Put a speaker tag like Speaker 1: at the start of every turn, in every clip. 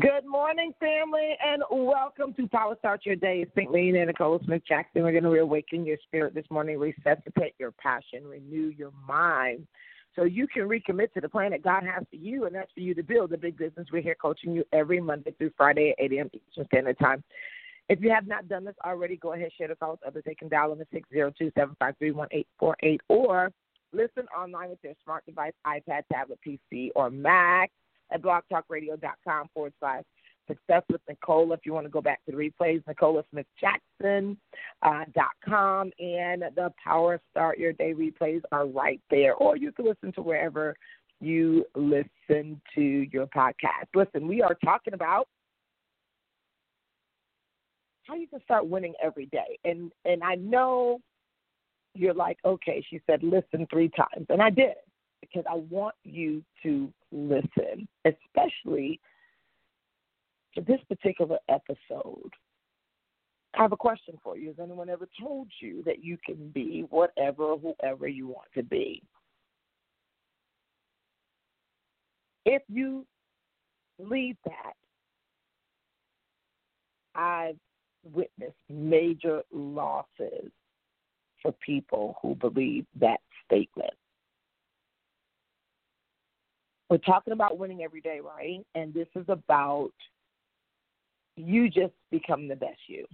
Speaker 1: Good morning, family, and welcome to Power Start Your Day. It's St. Lean and Nicole Smith Jackson. We're going to reawaken your spirit this morning, resuscitate your passion, renew your mind, so you can recommit to the plan that God has for you, and that's for you to build a big business. We're here coaching you every Monday through Friday at 8 a.m. Eastern Standard Time. If you have not done this already, go ahead and share the call with others. They can dial in one eight four eight or listen online with their smart device, iPad, tablet, PC, or Mac at blogtalkradio.com forward slash success with Nicola. If you want to go back to the replays, NicolaSmithJackson.com uh, and the Power Start Your Day replays are right there. Or you can listen to wherever you listen to your podcast. Listen, we are talking about how you can start winning every day. And and I know you're like, okay, she said listen three times. And I did because I want you to listen, especially to this particular episode. I have a question for you. Has anyone ever told you that you can be whatever whoever you want to be? If you believe that, I've witnessed major losses for people who believe that statement we're talking about winning every day, right? And this is about you just becoming the best you,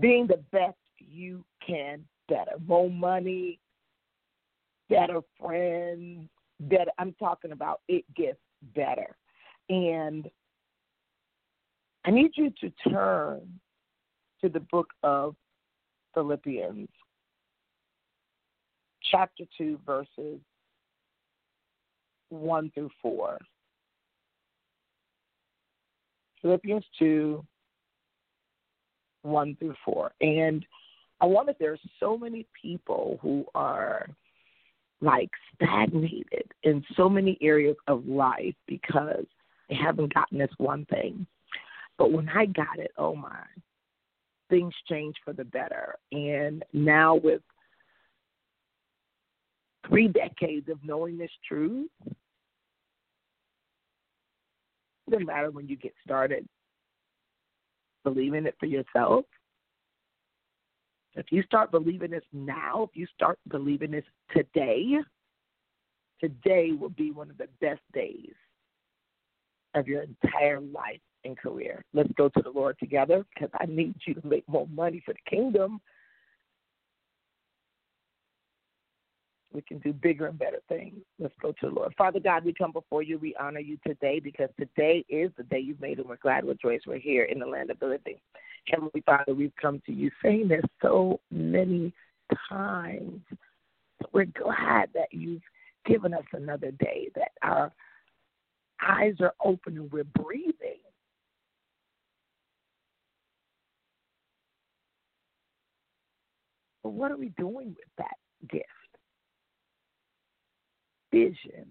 Speaker 1: being the best you can better. More money, better friends, better. I'm talking about it gets better. And I need you to turn to the book of Philippians, chapter 2, verses 1 through 4. Philippians 2, 1 through 4. And I wonder if there's so many people who are like stagnated in so many areas of life because they haven't gotten this one thing. But when I got it, oh my, things changed for the better. And now with three decades of knowing this truth, it doesn't matter when you get started believing it for yourself. If you start believing this now, if you start believing this today, today will be one of the best days of your entire life and career. Let's go to the Lord together because I need you to make more money for the kingdom. We can do bigger and better things. Let's go to the Lord. Father God, we come before you. We honor you today because today is the day you've made, and we're glad with joy we're here in the land of the living. Heavenly Father, we've come to you saying this so many times. We're glad that you've given us another day, that our eyes are open and we're breathing. But what are we doing with that gift? Vision,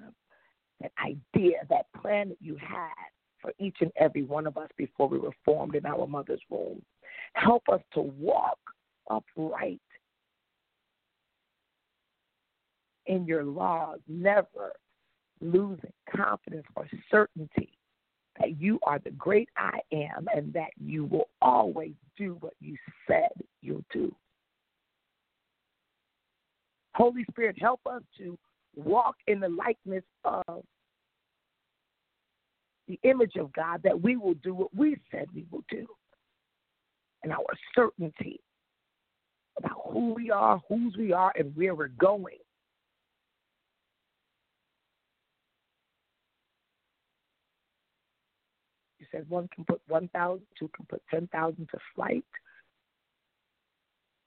Speaker 1: that idea, that plan that you had for each and every one of us before we were formed in our mother's womb. Help us to walk upright in your laws, never losing confidence or certainty that you are the great I am and that you will always do what you said you'll do. Holy Spirit, help us to walk in the likeness of the image of God, that we will do what we said we will do. And our certainty about who we are, whose we are, and where we're going. You said one can put 1,000, two can put 10,000 to flight.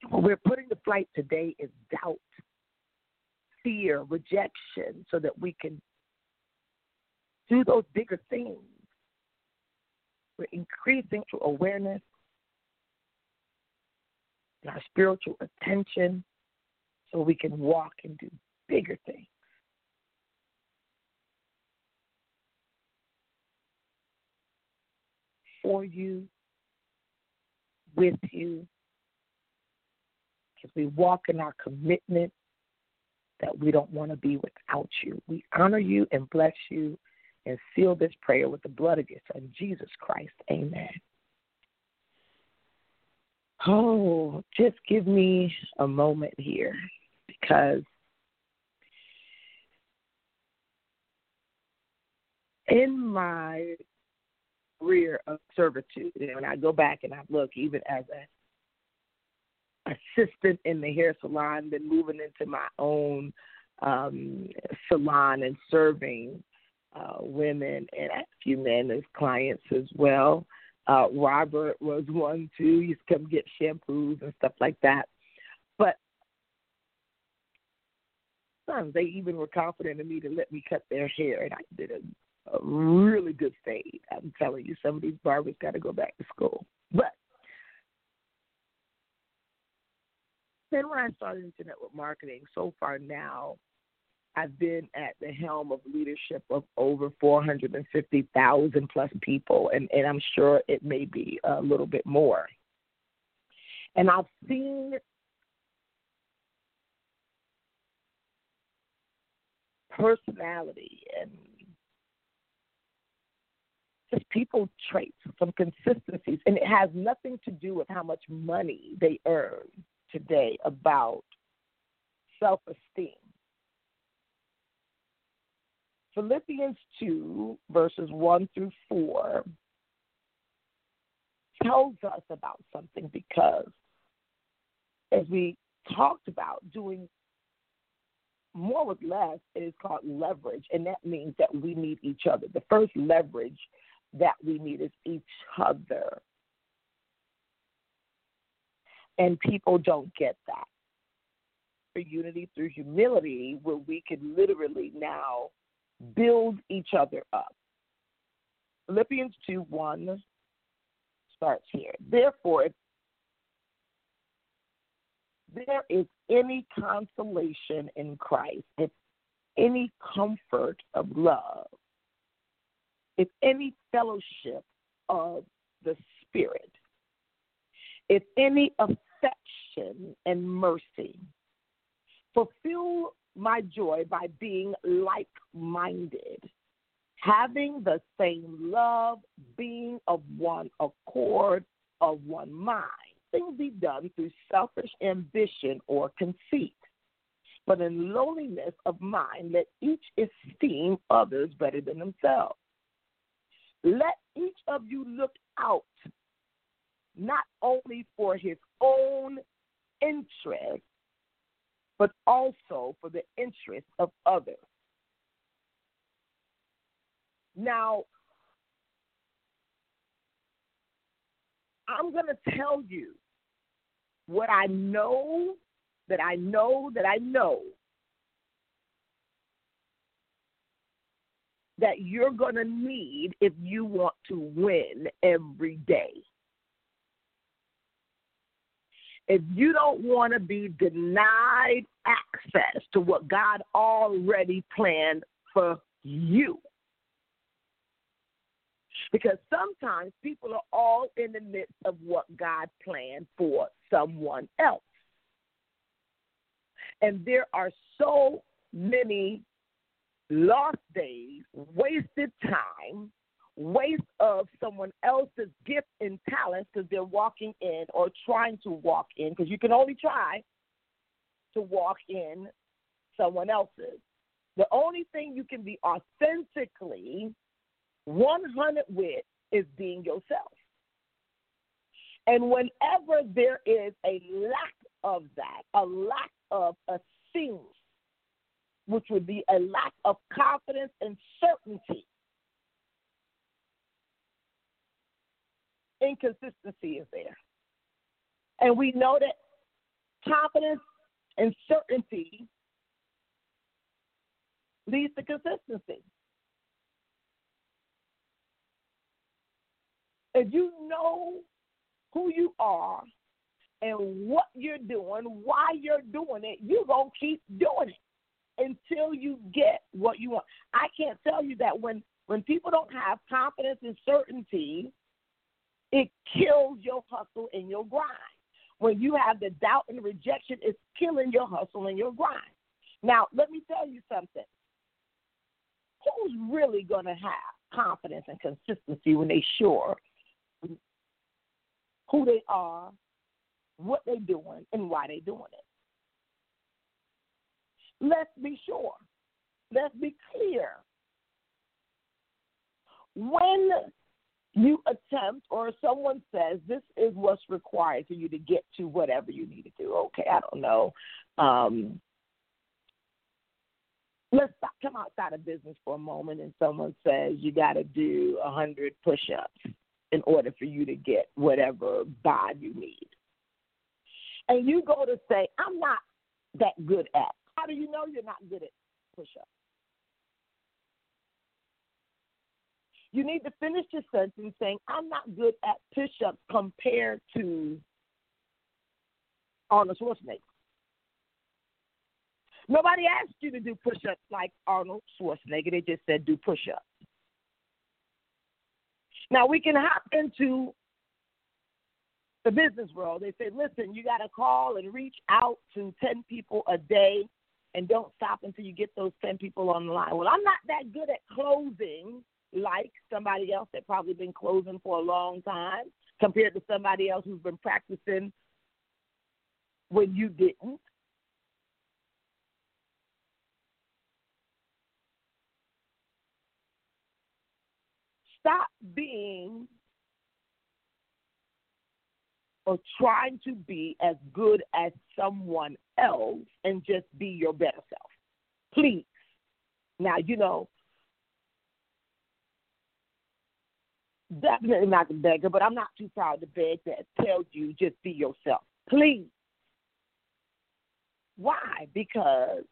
Speaker 1: What we're putting to flight today is doubt fear, rejection, so that we can do those bigger things. We're increasing through awareness and our spiritual attention so we can walk and do bigger things. For you, with you, as we walk in our commitment that we don't want to be without you. We honor you and bless you and seal this prayer with the blood of your Son, Jesus Christ. Amen. Oh, just give me a moment here because in my career of servitude, and when I go back and I look, even as a assistant in the hair salon, then moving into my own um, salon and serving uh, women and a few men as clients as well. Uh, Robert was one too. He used to come get shampoos and stuff like that. But sometimes they even were confident in me to let me cut their hair, and I did a, a really good fade. I'm telling you, some of these barbers got to go back to school. But then when I started into network marketing, so far now, I've been at the helm of leadership of over 450,000 plus people, and, and I'm sure it may be a little bit more. And I've seen personality and just people traits, some consistencies, and it has nothing to do with how much money they earn today about self esteem Philippians 2, verses 1 through 4, tells us about something because, as we talked about, doing more with less is called leverage, and that means that we need each other. The first leverage that we need is each other. And people don't get that. For unity through humility, where we can literally now build each other up. Philippians 2 1 starts here. Therefore, if there is any consolation in Christ, if any comfort of love, if any fellowship of the Spirit, if any affection and mercy, fulfill my joy by being like minded, having the same love, being of one accord, of one mind. Things be done through selfish ambition or conceit. But in lowliness of mind, let each esteem others better than themselves. Let each of you look out not only for his own interest, but also for the interest of others. Now, I'm going to tell you what I know that I know that I know that you're going to need if you want to win every day if you don't want to be denied access to what God already planned for you. Because sometimes people are all in the midst of what God planned for someone else. And there are so many lost days, wasted time, waste of someone else's gift and talent because they're walking in or trying to walk in, because you can only try to walk in someone else's. The only thing you can be authentically 100 with is being yourself. And whenever there is a lack of that, a lack of esteem, which would be a lack of confidence and certainty inconsistency is there. And we know that confidence and certainty leads to consistency. If you know who you are and what you're doing, why you're doing it, you're going to keep doing it until you get what you want. I can't tell you that when when people don't have confidence and certainty, it kills your hustle and your grind. When you have the doubt and rejection, it's killing your hustle and your grind. Now, let me tell you something. Who's really going to have confidence and consistency when they sure who they are, what they're doing, and why they're doing it? Let's be sure. Let's be clear. When you attempt or someone says this is what's required for you to get to whatever you need to do, okay, I don't know. Um, let's stop, come outside of business for a moment and someone says you got to do a 100 push ups in order for you to get whatever bod you need. And you go to say, I'm not that good at how do you know you're not good at push You need to finish your sentence saying, I'm not good at push ups compared to Arnold Schwarzenegger. Nobody asked you to do push ups like Arnold Schwarzenegger. They just said do push ups. Now we can hop into the business world. They say, listen, you got to call and reach out to 10 people a day and don't stop until you get those 10 people on the line. Well, I'm not that good at closing like somebody else that probably been closing for a long time compared to somebody else who's been practicing when you didn't. Stop being or trying to be as good as someone else and just be your better self. Please. Now, you know, definitely not a beggar, but I'm not too proud to beg to tells you just be yourself. Please. Why? Because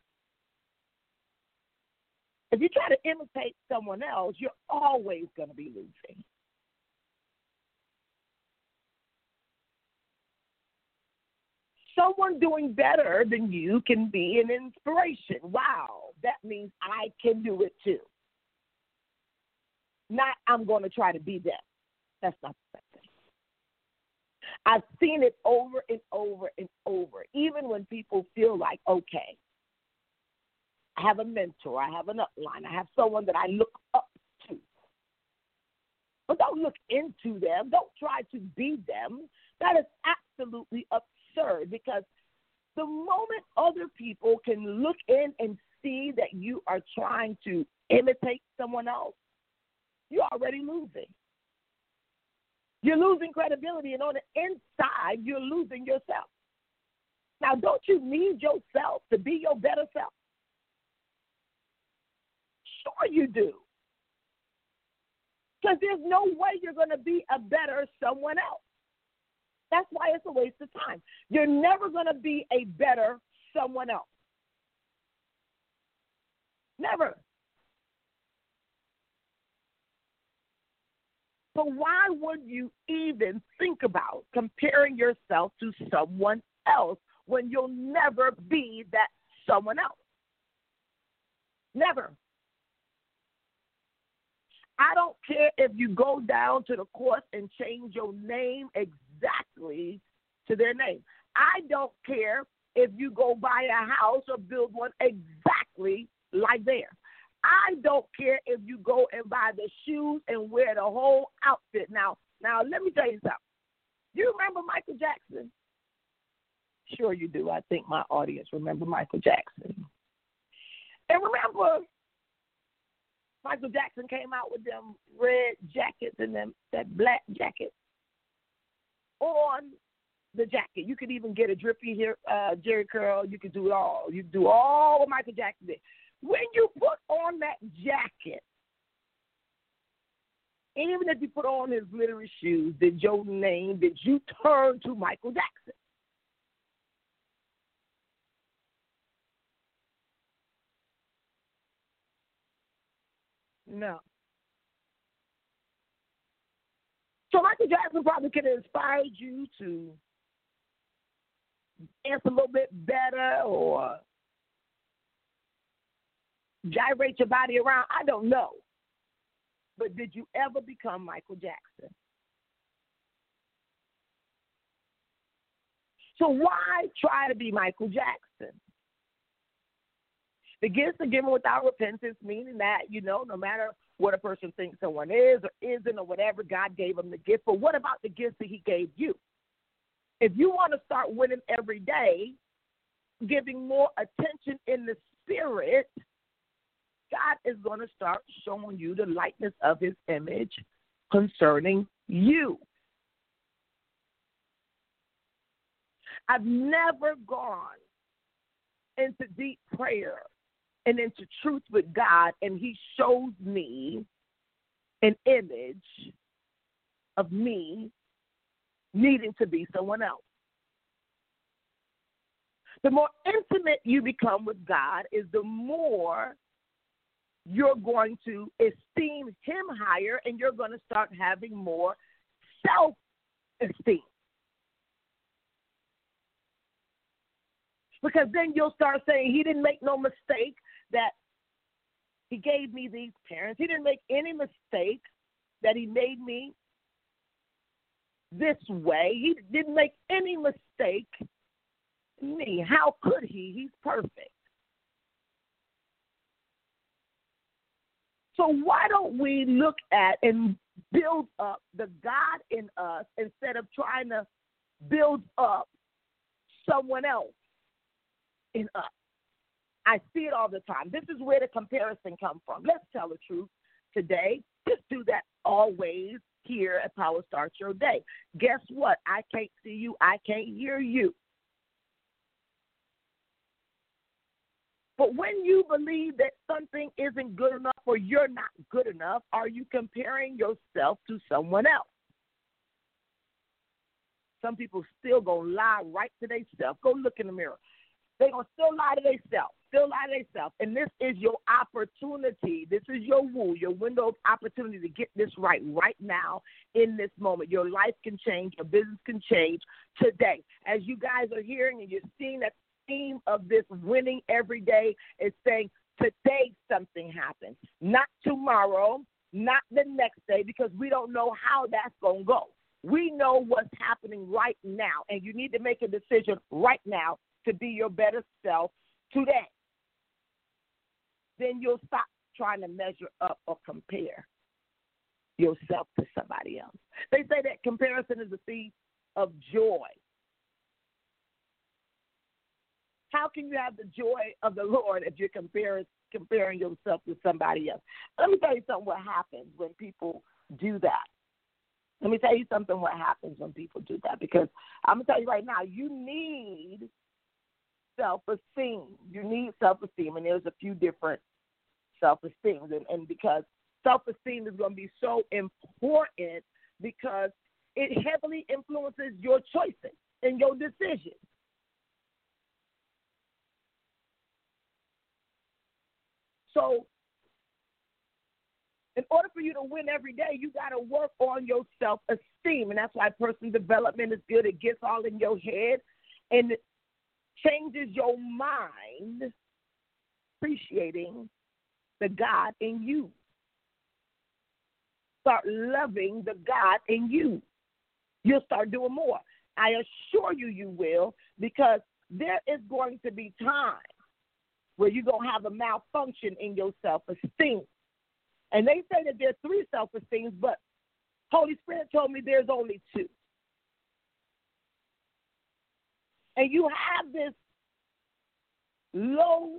Speaker 1: if you try to imitate someone else, you're always going to be losing. someone doing better than you can be an inspiration. Wow, that means I can do it too. Not I'm going to try to be them. That's not thing. I've seen it over and over and over, even when people feel like, okay, I have a mentor, I have an upline, I have someone that I look up to. But don't look into them. Don't try to be them. That is absolutely absurd because the moment other people can look in and see that you are trying to imitate someone else, you're already losing. You're losing credibility, and on the inside, you're losing yourself. Now, don't you need yourself to be your better self? Sure, you do. Because there's no way you're going to be a better someone else. That's why it's a waste of time. You're never going to be a better someone else. Never. So why would you even think about comparing yourself to someone else when you'll never be that someone else? Never. I don't care if you go down to the course and change your name exactly to their name. I don't care if you go buy a house or build one exactly like theirs. I don't care if you go and buy the shoes and wear the whole outfit. Now, now let me tell you something. You remember Michael Jackson? Sure you do. I think my audience remember Michael Jackson. And remember Michael Jackson came out with them red jackets and them that black jacket on the jacket. You could even get a drippy hair, uh, Jheri curl. You could do it all. You could do all what Michael Jackson did. When you put on that jacket, even if you put on his glittery shoes, did your name, did you turn to Michael Jackson? No. So Michael Jackson probably could have inspired you to dance a little bit better or gyrate your body around. I don't know. But did you ever become Michael Jackson? So why try to be Michael Jackson? The gifts are given without repentance, meaning that, you know, no matter what a person thinks someone is or isn't or whatever, God gave them the gift. But what about the gifts that He gave you? If you want to start winning every day, giving more attention in the spirit, God is going to start showing you the likeness of His image concerning you. I've never gone into deep prayer and into truth with God, and He shows me an image of me needing to be someone else. The more intimate you become with God, is the more you're going to esteem Him higher and you're going to start having more self esteem. Because then you'll start saying, He didn't make no mistake that He gave me these parents. He didn't make any mistake that He made me this way. He didn't make any mistake me. How could He? He's perfect. So why don't we look at and build up the God in us instead of trying to build up someone else in us? I see it all the time. This is where the comparison comes from. Let's tell the truth today. Just do that always here at Power Start Your Day. Guess what? I can't see you. I can't hear you. But when you believe that something isn't good enough or you're not good enough, are you comparing yourself to someone else? Some people still gonna lie right to themselves. Go look in the mirror. They gonna still lie to themselves, still lie to themselves. And this is your opportunity. This is your woo, your window of opportunity to get this right right now in this moment. Your life can change, your business can change today. As you guys are hearing and you're seeing that theme of this winning every day is saying today something happens, not tomorrow, not the next day, because we don't know how that's going to go. We know what's happening right now, and you need to make a decision right now to be your better self today. Then you'll stop trying to measure up or compare yourself to somebody else. They say that comparison is the thief of joy. How can you have the joy of the Lord if you're comparing comparing yourself to somebody else? Let me tell you something what happens when people do that. Let me tell you something what happens when people do that because I'm gonna tell you right now, you need self esteem. You need self esteem and there's a few different self esteem and, and because self esteem is gonna be so important because it heavily influences your choices and your decisions. So, in order for you to win every day, you got to work on your self esteem. And that's why personal development is good. It gets all in your head and changes your mind, appreciating the God in you. Start loving the God in you. You'll start doing more. I assure you, you will, because there is going to be time where you're going to have a malfunction in your self esteem. And they say that there's three self esteems, but Holy Spirit told me there's only two. And you have this low,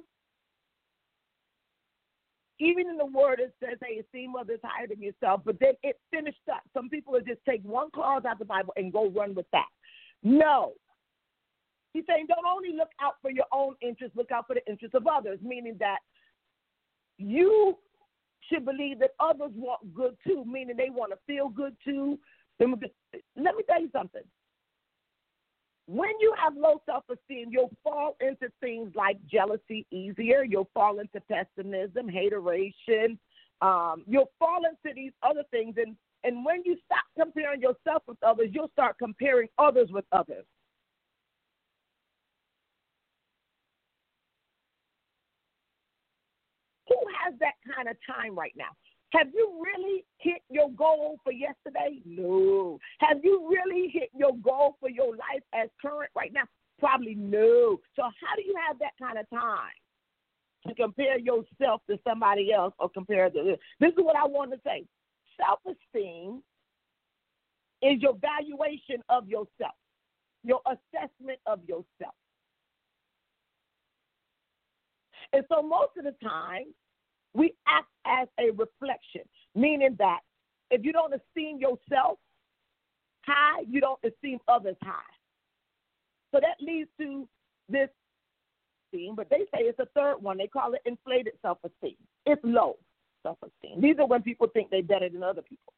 Speaker 1: even in the word it says, hey, esteem others higher than yourself, but then it finished up. Some people will just take one clause out of the Bible and go run with that. No, He's saying don't only look out for your own interests, look out for the interests of others, meaning that you should believe that others want good too, meaning they want to feel good too. Let me tell you something. When you have low self esteem, you'll fall into things like jealousy easier. You'll fall into pessimism, hateration. Um, you'll fall into these other things. And And when you stop comparing yourself with others, you'll start comparing others with others. Who has that kind of time right now? Have you really hit your goal for yesterday? No. Have you really hit your goal for your life as current right now? Probably no. So, how do you have that kind of time to compare yourself to somebody else or compare to this? is what I want to say self esteem is your valuation of yourself, your assessment of yourself. And so, most of the time, we act as a reflection, meaning that if you don't esteem yourself high, you don't esteem others high. So that leads to this esteem, but they say it's a third one. They call it inflated self esteem. It's low self esteem. These are when people think they're better than other people.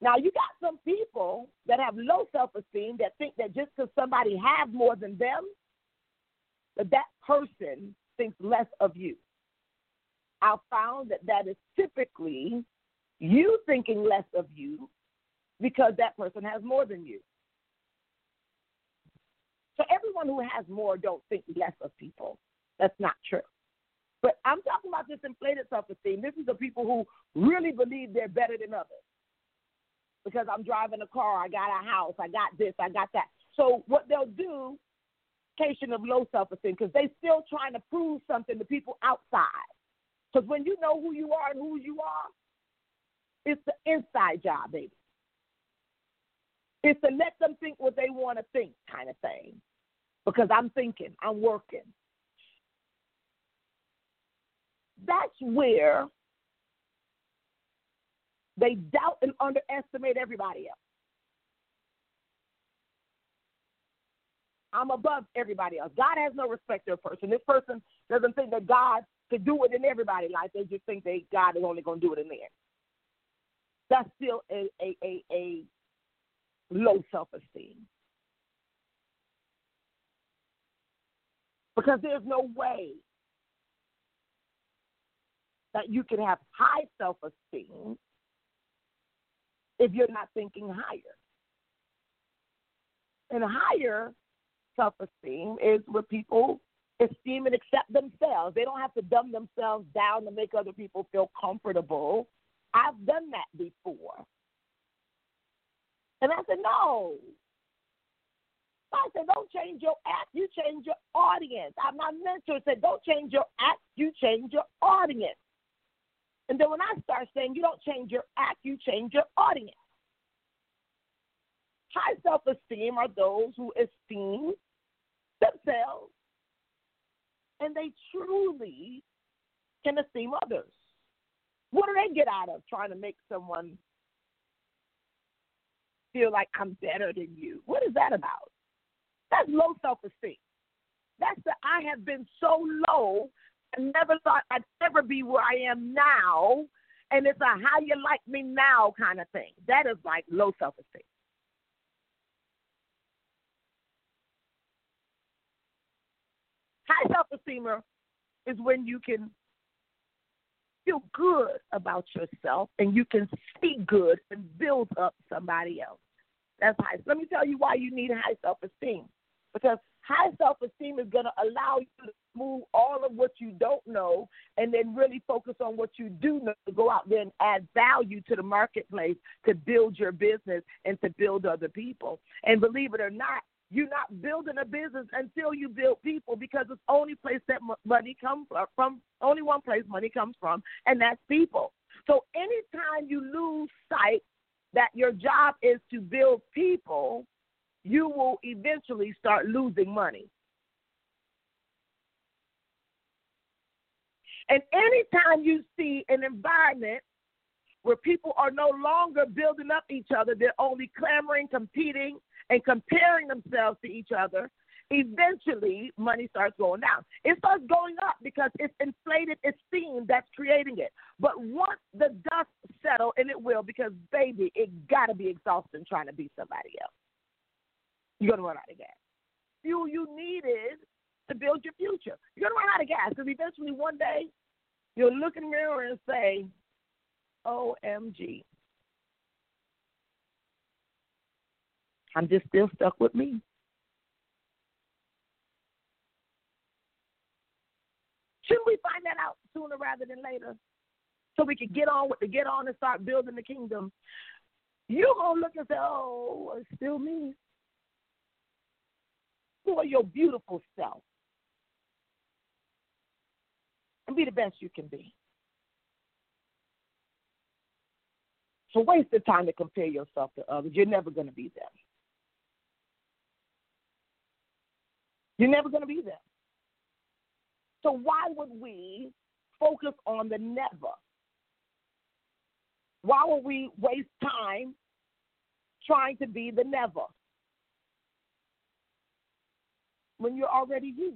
Speaker 1: Now you got some people that have low self esteem that think that just because somebody has more than them, that that person thinks less of you. I found that that is typically you thinking less of you because that person has more than you. So everyone who has more don't think less of people. That's not true. But I'm talking about this inflated self-esteem. This is the people who really believe they're better than others. Because I'm driving a car, I got a house, I got this, I got that. So what they'll do, indication of low self-esteem, because they're still trying to prove something to people outside. Because when you know who you are and who you are, it's the inside job, baby. It's to let them think what they want to think, kind of thing. Because I'm thinking, I'm working. That's where they doubt and underestimate everybody else. I'm above everybody else. God has no respect for a person. This person doesn't think that God to do it in everybody's life. They just think they God is only going to do it in theirs. That's still a a a, a low self esteem. Because there's no way that you can have high self esteem if you're not thinking higher. And higher self esteem is what people esteem and accept themselves. They don't have to dumb themselves down to make other people feel comfortable. I've done that before. And I said, no. I said, don't change your act, you change your audience. I, My mentor said, don't change your act, you change your audience. And then when I start saying you don't change your act, you change your audience. High self esteem are those who esteem themselves and they truly can esteem others. What do they get out of trying to make someone feel like I'm better than you? What is that about? That's low self esteem. That's the I have been so low, I never thought I'd ever be where I am now. And it's a how you like me now kind of thing. That is like low self esteem. Esteemer is when you can feel good about yourself and you can speak good and build up somebody else. That's high. Let me tell you why you need high self esteem. Because high self esteem is going to allow you to move all of what you don't know and then really focus on what you do know to go out there and add value to the marketplace to build your business and to build other people. And believe it or not, you're not building a business until you build people because it's only place that money comes from, only one place money comes from, and that's people. So anytime you lose sight that your job is to build people, you will eventually start losing money. And anytime you see an environment where people are no longer building up each other, they're only clamoring, competing, and comparing themselves to each other, eventually money starts going down. It starts going up because it's inflated esteem that's creating it. But once the dust settles, and it will, because baby, it got to be exhausting trying to be somebody else. You're gonna run out of gas. Fuel you needed to build your future. You're gonna run out of gas because eventually one day you'll look in the mirror and say, "OMG, I'm just still stuck with me. Shouldn't we find that out sooner rather than later? So we can get on with the get on and start building the kingdom. You're gonna look and say, Oh, it's still me. You are your beautiful self. And be the best you can be. So waste the time to compare yourself to others. You're never to be them. You're never going to be there. So why would we focus on the never? Why would we waste time trying to be the never when you're already you?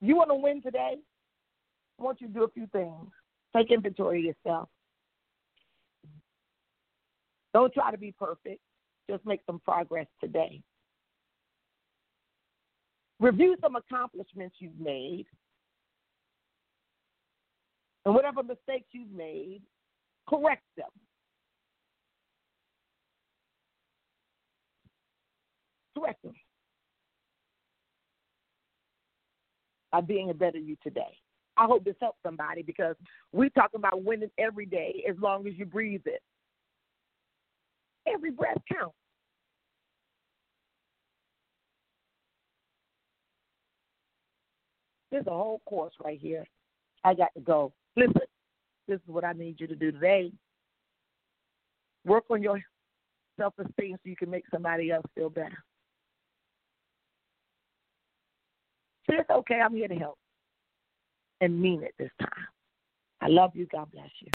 Speaker 1: You want to win today? I want you to do a few things. Take inventory of yourself. Don't try to be perfect. Just make some progress today. Review some accomplishments you've made. And whatever mistakes you've made, correct them. Correct them. By being a better you today. I hope this helps somebody because we talk about winning every day as long as you breathe it. Every breath counts. There's a whole course right here. I got to go. Listen, this is what I need you to do today. Work on your self esteem so you can make somebody else feel better. It's okay. I'm here to help and mean it this time. I love you. God bless you.